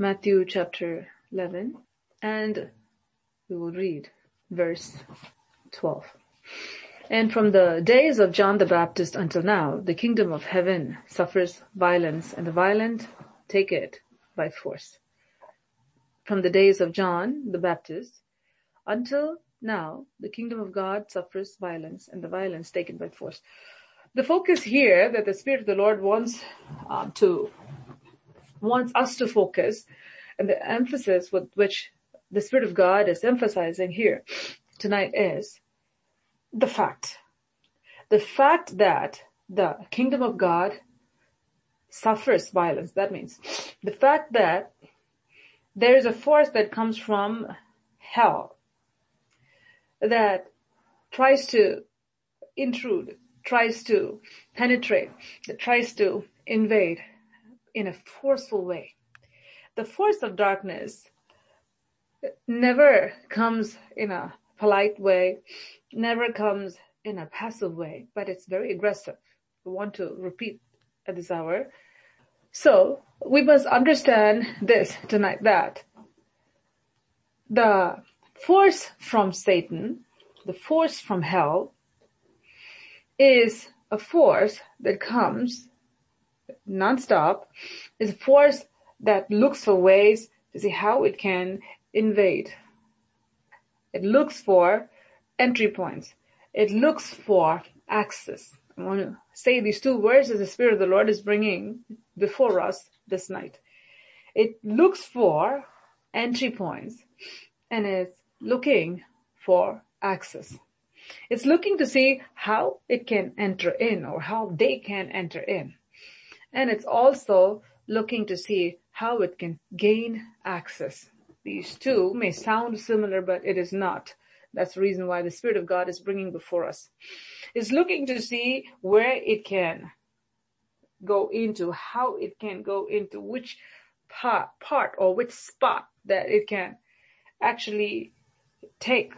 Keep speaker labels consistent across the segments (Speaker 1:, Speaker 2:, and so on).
Speaker 1: Matthew chapter 11 and we will read verse 12. And from the days of John the Baptist until now, the kingdom of heaven suffers violence and the violent take it by force. From the days of John the Baptist until now, the kingdom of God suffers violence and the violence taken by force. The focus here that the Spirit of the Lord wants um, to wants us to focus and the emphasis with which the Spirit of God is emphasizing here tonight is the fact. The fact that the kingdom of God suffers violence. That means the fact that there is a force that comes from hell that tries to intrude, tries to penetrate, that tries to invade in a forceful way. The force of darkness never comes in a polite way, never comes in a passive way, but it's very aggressive. I want to repeat at this hour. So we must understand this tonight that the force from Satan, the force from hell is a force that comes nonstop, is a force that looks for ways to see how it can invade. It looks for entry points. It looks for access. I want to say these two words as the Spirit of the Lord is bringing before us this night. It looks for entry points and is looking for access. It's looking to see how it can enter in or how they can enter in. And it's also looking to see how it can gain access. These two may sound similar, but it is not. That's the reason why the Spirit of God is bringing before us. It's looking to see where it can go into, how it can go into, which part, part or which spot that it can actually take,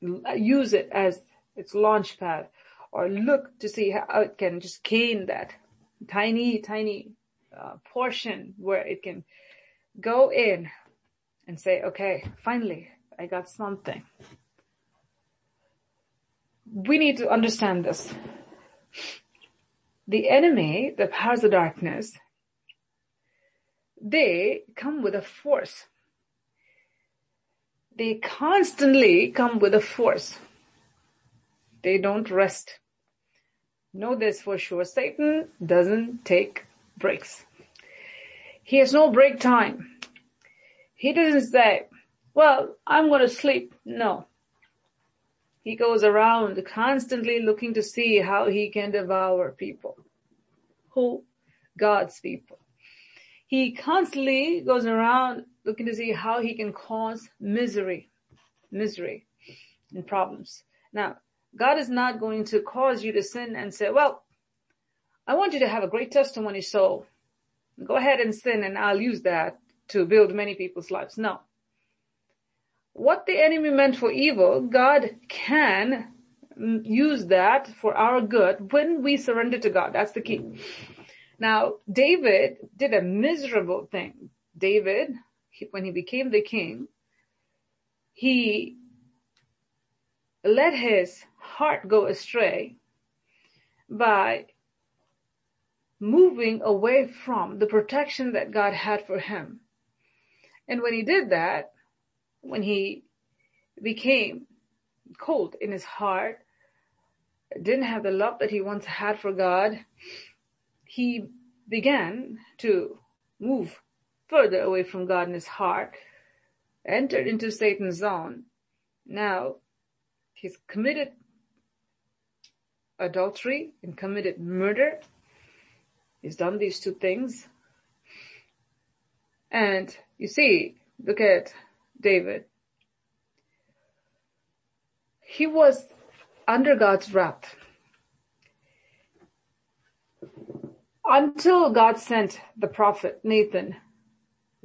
Speaker 1: use it as its launch pad or look to see how it can just gain that tiny, tiny uh, portion where it can go in and say, okay, finally, I got something. We need to understand this. The enemy, the powers of darkness, they come with a force. They constantly come with a force. They don't rest. Know this for sure. Satan doesn't take breaks. He has no break time. He doesn't say, well, I'm going to sleep. No. He goes around constantly looking to see how he can devour people. Who? God's people. He constantly goes around looking to see how he can cause misery, misery and problems. Now, God is not going to cause you to sin and say, well, I want you to have a great testimony, so go ahead and sin and I'll use that to build many people's lives. No. What the enemy meant for evil, God can use that for our good when we surrender to God. That's the key. Now, David did a miserable thing. David, when he became the king, he let his heart go astray by moving away from the protection that God had for him. And when he did that, when he became cold in his heart, didn't have the love that he once had for God, he began to move further away from God in his heart, entered into Satan's zone. Now, he's committed adultery and committed murder. He's done these two things. And you see, look at David. He was under God's wrath. Until God sent the prophet Nathan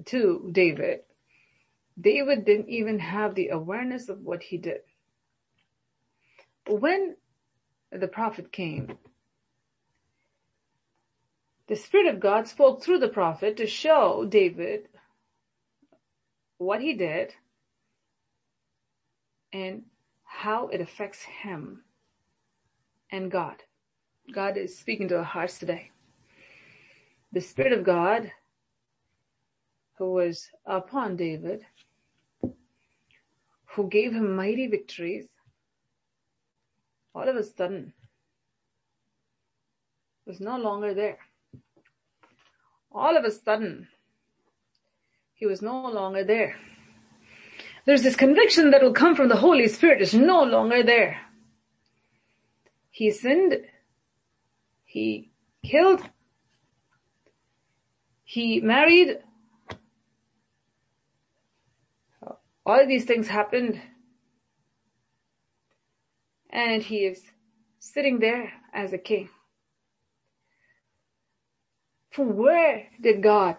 Speaker 1: to David, David didn't even have the awareness of what he did. But when the prophet came, the Spirit of God spoke through the prophet to show David what he did and how it affects him and God. God is speaking to our hearts today. The Spirit of God who was upon David, who gave him mighty victories, all of a sudden was no longer there. All of a sudden, he was no longer there. There's this conviction that will come from the Holy Spirit is no longer there. He sinned. He killed. He married. All these things happened. And he is sitting there as a king. From where did God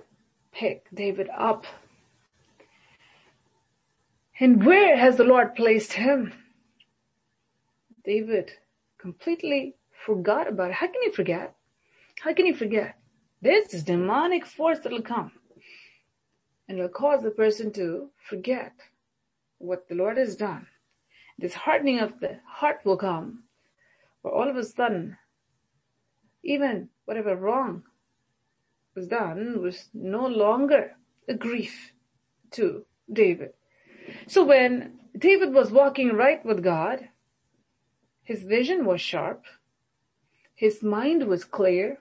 Speaker 1: pick David up? And where has the Lord placed him? David completely forgot about it. How can you forget? How can you forget? This demonic force that'll come and will cause the person to forget what the Lord has done. This hardening of the heart will come, where all of a sudden, even whatever wrong was done was no longer a grief to David. So when David was walking right with God, his vision was sharp, his mind was clear,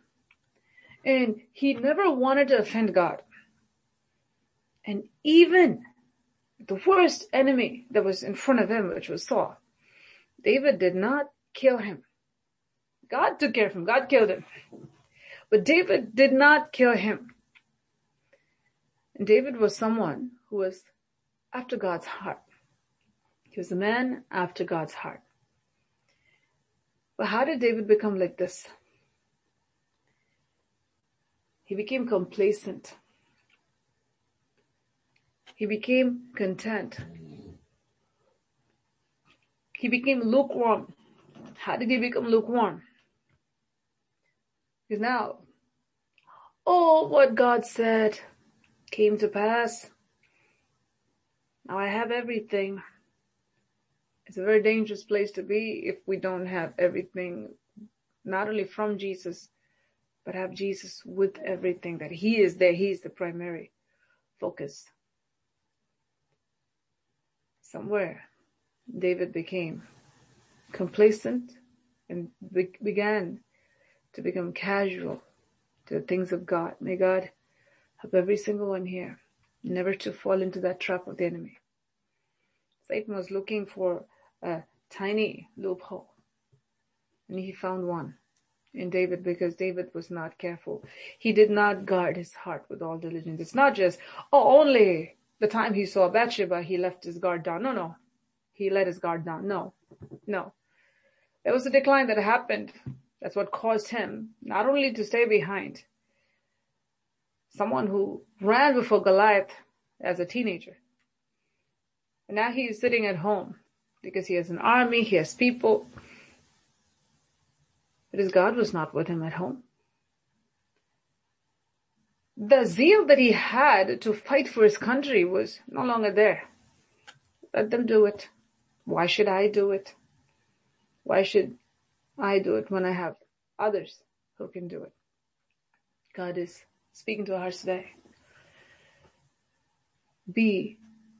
Speaker 1: and he never wanted to offend God. And even the worst enemy that was in front of him, which was Saul, David did not kill him. God took care of him. God killed him. But David did not kill him. And David was someone who was after God's heart. He was a man after God's heart. But how did David become like this? He became complacent. He became content. He became lukewarm. How did he become lukewarm? Because now, all what God said came to pass. Now I have everything. It's a very dangerous place to be if we don't have everything, not only from Jesus, but have Jesus with everything that He is there. He is the primary focus. Somewhere, David became complacent and be- began to become casual to the things of God. May God help every single one here never to fall into that trap of the enemy. Satan was looking for a tiny loophole and he found one in David because David was not careful. He did not guard his heart with all diligence. It's not just, oh, only the time he saw Bathsheba, he left his guard down. No, no. He let his guard down. No, no. There was a decline that happened that's what caused him not only to stay behind, someone who ran before Goliath as a teenager. And now he is sitting at home because he has an army, he has people. But his God was not with him at home. The zeal that he had to fight for his country was no longer there. Let them do it. Why should I do it? Why should I do it when I have others who can do it. God is speaking to our hearts today. Be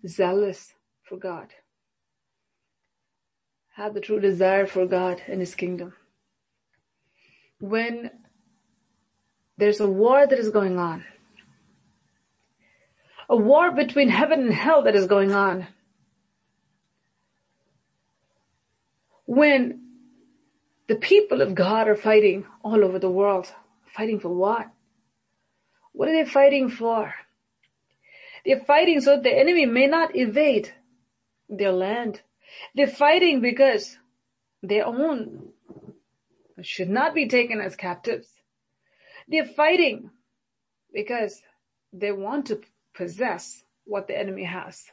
Speaker 1: zealous for God. Have the true desire for God and His kingdom. When there's a war that is going on, a war between heaven and hell that is going on, when the people of God are fighting all over the world. Fighting for what? What are they fighting for? They're fighting so that the enemy may not evade their land. They're fighting because their own should not be taken as captives. They're fighting because they want to possess what the enemy has.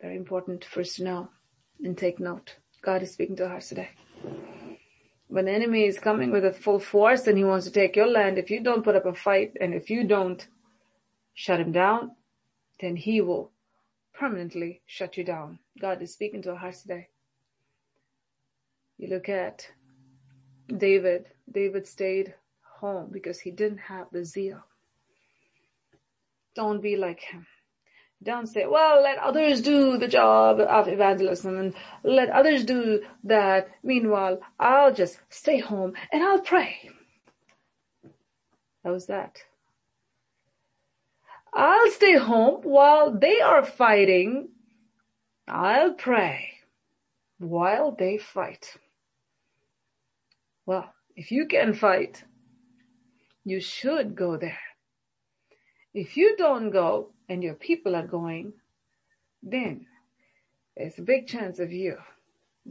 Speaker 1: Very important first to know and take note. God is speaking to us today. when the enemy is coming with a full force and he wants to take your land, if you don't put up a fight and if you don't shut him down, then he will permanently shut you down. God is speaking to our hearts today. You look at David. David stayed home because he didn't have the zeal. Don't be like him. Don't say, well, let others do the job of evangelism and let others do that. Meanwhile, I'll just stay home and I'll pray. How's that? I'll stay home while they are fighting. I'll pray while they fight. Well, if you can fight, you should go there. If you don't go and your people are going, then there's a big chance of you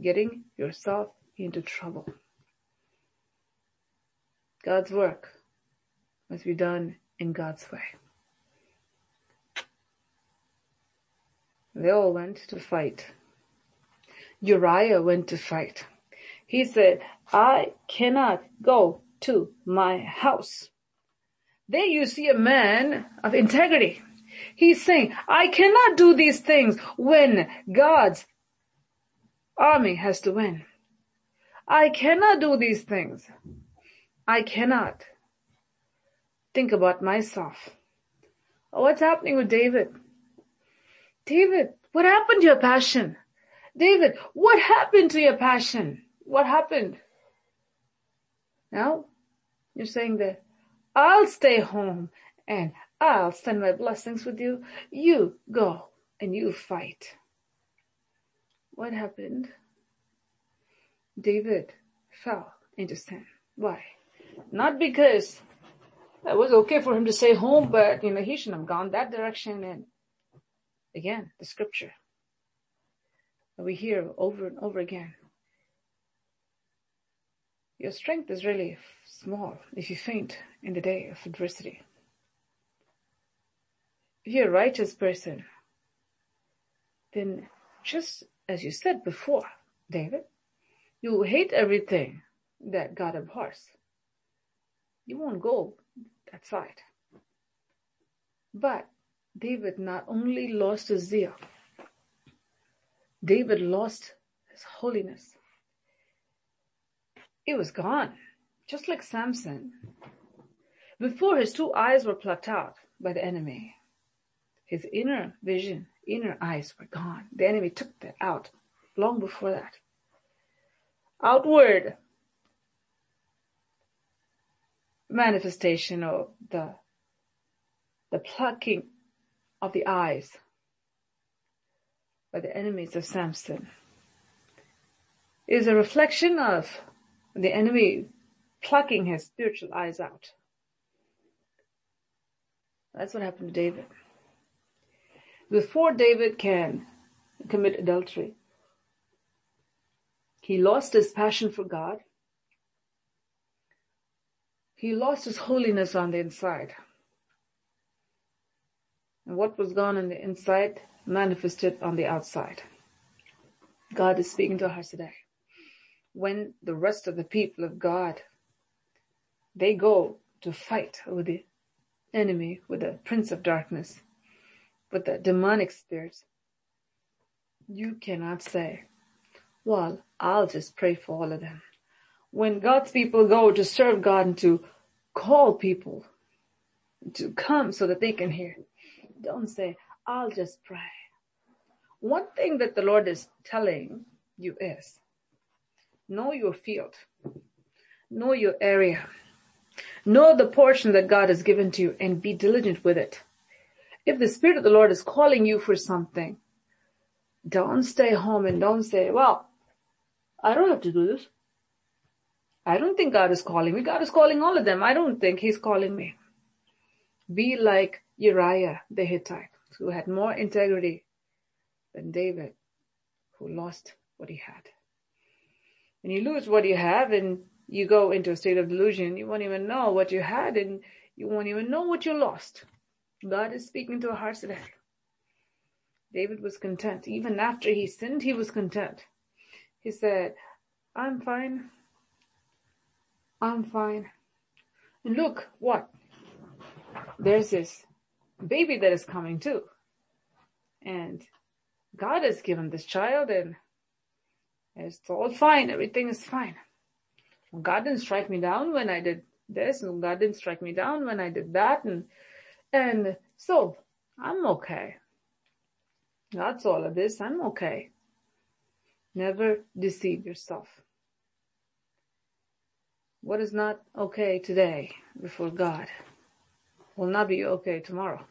Speaker 1: getting yourself into trouble. God's work must be done in God's way. They all went to fight. Uriah went to fight. He said, I cannot go to my house. There you see a man of integrity. He's saying, I cannot do these things when God's army has to win. I cannot do these things. I cannot think about myself. Oh, what's happening with David? David, what happened to your passion? David, what happened to your passion? What happened? Now, you're saying that I'll stay home and I'll send my blessings with you. You go and you fight. What happened? David fell into sin. Why? Not because it was okay for him to stay home, but you know, he shouldn't have gone that direction and again, the scripture we hear over and over again. Your strength is really small if you faint in the day of adversity. If you're a righteous person, then just as you said before, David, you hate everything that God abhors. You won't go that side. But David not only lost his zeal, David lost his holiness. It was gone, just like Samson. Before his two eyes were plucked out by the enemy, his inner vision, inner eyes were gone. The enemy took that out long before that. Outward manifestation of the, the plucking of the eyes by the enemies of Samson is a reflection of the enemy plucking his spiritual eyes out. That's what happened to David. Before David can commit adultery, he lost his passion for God. He lost his holiness on the inside. And what was gone on the inside manifested on the outside. God is speaking to us today when the rest of the people of God, they go to fight with the enemy, with the prince of darkness, with the demonic spirits, you cannot say, well, I'll just pray for all of them. When God's people go to serve God and to call people to come so that they can hear, don't say, I'll just pray. One thing that the Lord is telling you is, Know your field. Know your area. Know the portion that God has given to you and be diligent with it. If the Spirit of the Lord is calling you for something, don't stay home and don't say, well, I don't have to do this. I don't think God is calling me. God is calling all of them. I don't think He's calling me. Be like Uriah the Hittite, who had more integrity than David, who lost what he had. When you lose what you have and you go into a state of delusion, you won't even know what you had and you won't even know what you lost. God is speaking to our hearts today. David was content. Even after he sinned, he was content. He said, I'm fine. I'm fine. And look, what? There's this baby that is coming too. And God has given this child and it's all fine. Everything is fine. God didn't strike me down when I did this and God didn't strike me down when I did that. And, and so I'm okay. That's all of this. I'm okay. Never deceive yourself. What is not okay today before God will not be okay tomorrow.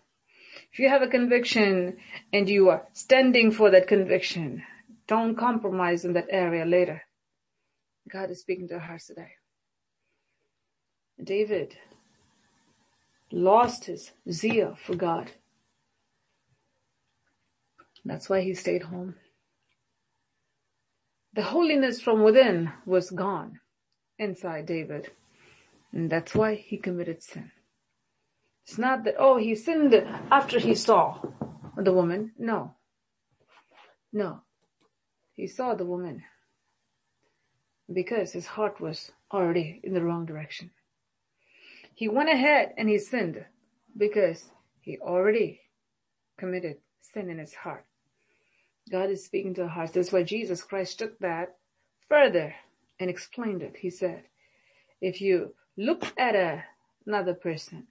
Speaker 1: If you have a conviction and you are standing for that conviction, don't compromise in that area later. God is speaking to our hearts today. David lost his zeal for God. That's why he stayed home. The holiness from within was gone inside David. And that's why he committed sin. It's not that, oh, he sinned after he saw the woman. No. No. He saw the woman because his heart was already in the wrong direction. He went ahead and he sinned because he already committed sin in his heart. God is speaking to our hearts. That's why Jesus Christ took that further and explained it. He said, if you look at a, another person,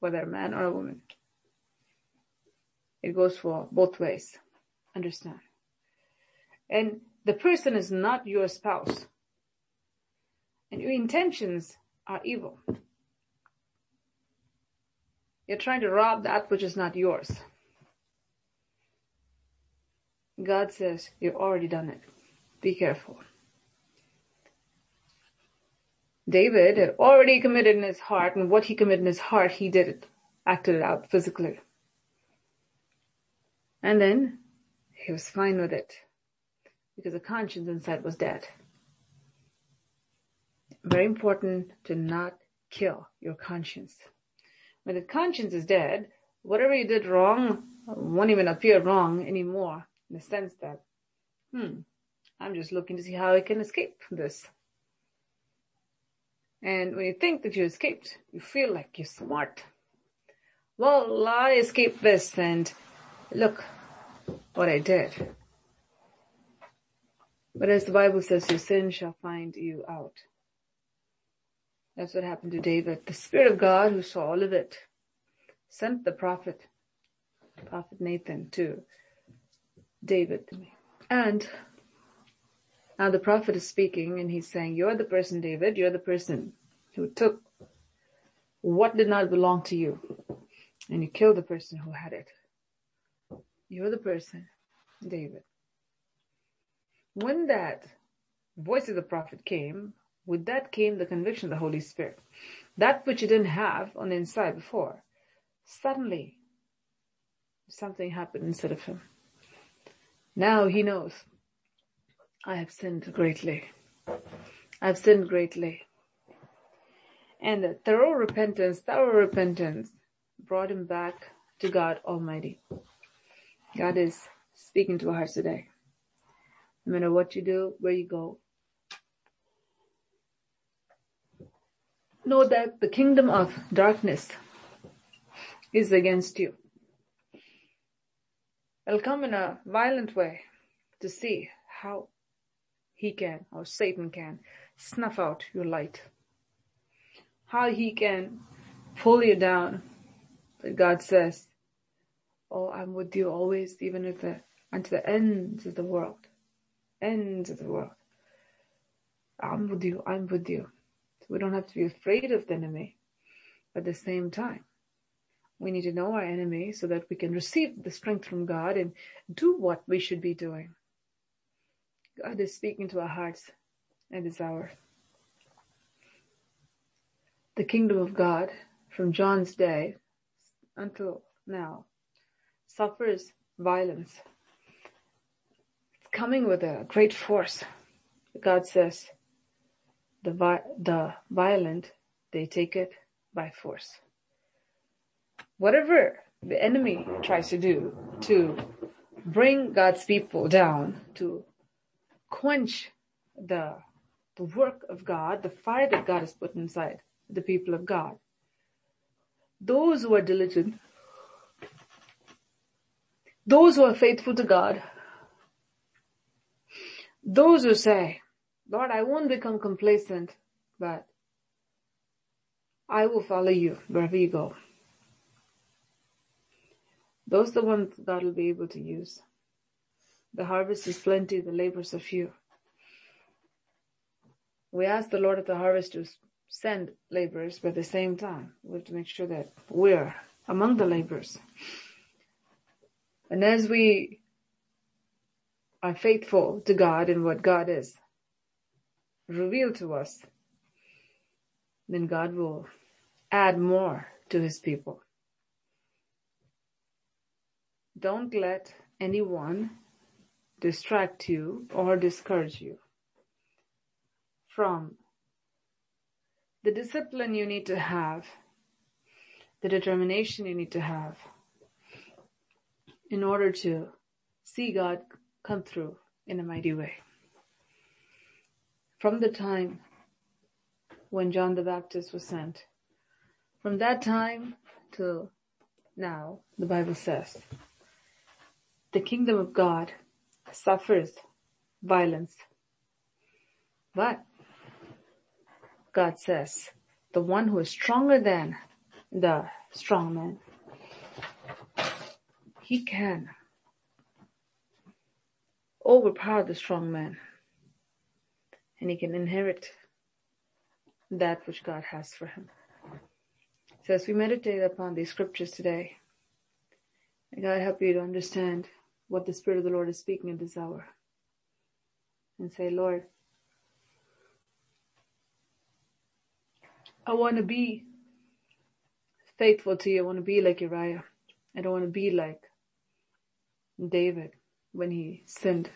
Speaker 1: whether a man or a woman, it goes for both ways. Understand? And the person is not your spouse. And your intentions are evil. You're trying to rob that which is not yours. God says, you've already done it. Be careful. David had already committed in his heart, and what he committed in his heart, he did it, acted it out physically. And then he was fine with it because the conscience inside was dead. Very important to not kill your conscience. When the conscience is dead, whatever you did wrong won't even appear wrong anymore in the sense that, hmm, I'm just looking to see how I can escape this. And when you think that you escaped, you feel like you're smart. Well, I escaped this and look what I did. But as the Bible says, your sin shall find you out. That's what happened to David. The Spirit of God who saw all of it sent the prophet, prophet Nathan to David. And now the prophet is speaking and he's saying, you're the person, David, you're the person who took what did not belong to you and you killed the person who had it. You're the person, David. When that voice of the prophet came, with that came the conviction of the Holy Spirit. That which he didn't have on the inside before, suddenly something happened inside of him. Now he knows, I have sinned greatly. I've sinned greatly. And thorough repentance, thorough repentance brought him back to God Almighty. God is speaking to our hearts today. No matter what you do, where you go, know that the kingdom of darkness is against you. It'll come in a violent way to see how he can, or Satan can, snuff out your light. How he can pull you down. But God says, Oh, I'm with you always, even at the, unto the ends of the world. Ends of the world. I'm with you, I'm with you. So we don't have to be afraid of the enemy. At the same time, we need to know our enemy so that we can receive the strength from God and do what we should be doing. God is speaking to our hearts at this hour. The kingdom of God from John's day until now suffers violence. Coming with a great force. God says the, vi- the violent, they take it by force whatever the enemy tries to do to bring God's people down, to quench the the work of God, the fire that God has put inside the people of God. Those who are diligent, those who are faithful to God, those who say, Lord, I won't become complacent, but I will follow you wherever you go. Those are the ones God will be able to use. The harvest is plenty, the labors are few. We ask the Lord of the harvest to send laborers, but at the same time, we have to make sure that we're among the laborers. And as we are faithful to God and what God is revealed to us, then God will add more to his people. Don't let anyone distract you or discourage you from the discipline you need to have, the determination you need to have in order to see God come through in a mighty way. From the time when John the Baptist was sent, from that time till now, the Bible says, the kingdom of God suffers violence. But God says, the one who is stronger than the strong man, he can overpower the strong man and he can inherit that which God has for him. So as we meditate upon these scriptures today, may God help you to understand what the Spirit of the Lord is speaking in this hour. And say, Lord, I want to be faithful to you. I want to be like Uriah. I don't want to be like David when he sinned.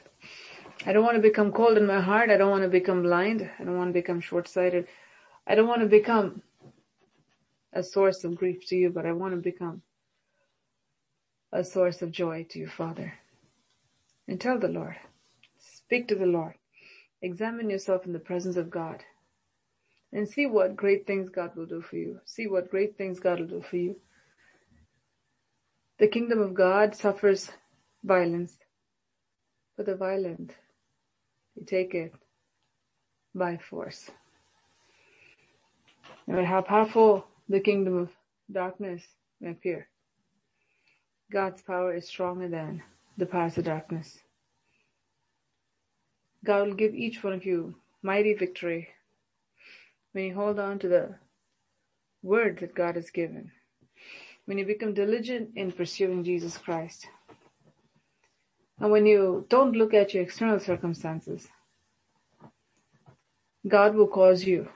Speaker 1: I don't want to become cold in my heart. I don't want to become blind. I don't want to become short-sighted. I don't want to become a source of grief to you, but I want to become a source of joy to you, Father. And tell the Lord. Speak to the Lord. Examine yourself in the presence of God and see what great things God will do for you. See what great things God will do for you. The kingdom of God suffers violence, but the violent, you take it by force. No matter how powerful the kingdom of darkness may appear, God's power is stronger than the powers of darkness. God will give each one of you mighty victory when you hold on to the word that God has given, when you become diligent in pursuing Jesus Christ, and when you don't look at your external circumstances, God will cause you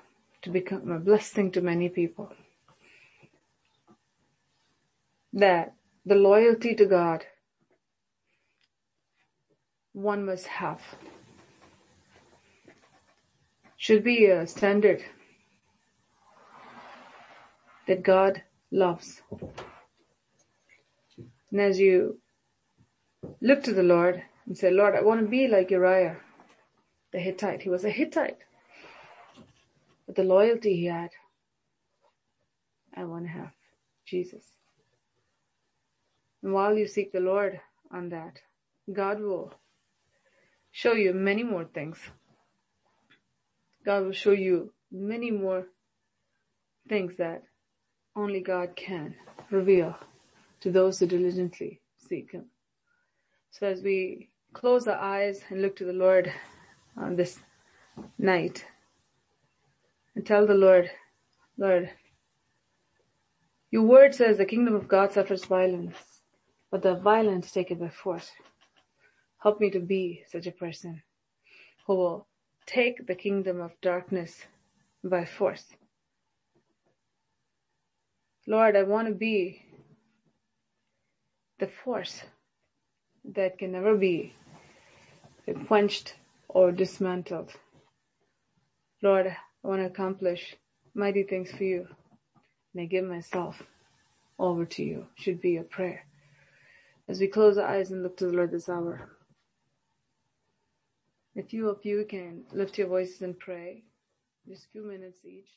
Speaker 1: to become a blessing to many people. That the loyalty to God one must have should be a standard that God loves. And as you look to the Lord and say, Lord, I want to be like Uriah, the Hittite. He was a Hittite. But the loyalty he had, I want to have Jesus. And while you seek the Lord on that, God will show you many more things. God will show you many more things that only God can reveal to those who diligently seek Him. So as we close our eyes and look to the Lord on this night and tell the Lord, Lord, your word says the kingdom of God suffers violence, but the violent take it by force. Help me to be such a person who will take the kingdom of darkness by force Lord, I want to be the force that can never be quenched or dismantled. Lord, I want to accomplish mighty things for you. And I give myself over to you. Should be a prayer. As we close our eyes and look to the Lord this hour. A few of you can lift your voices and pray, just a few minutes each.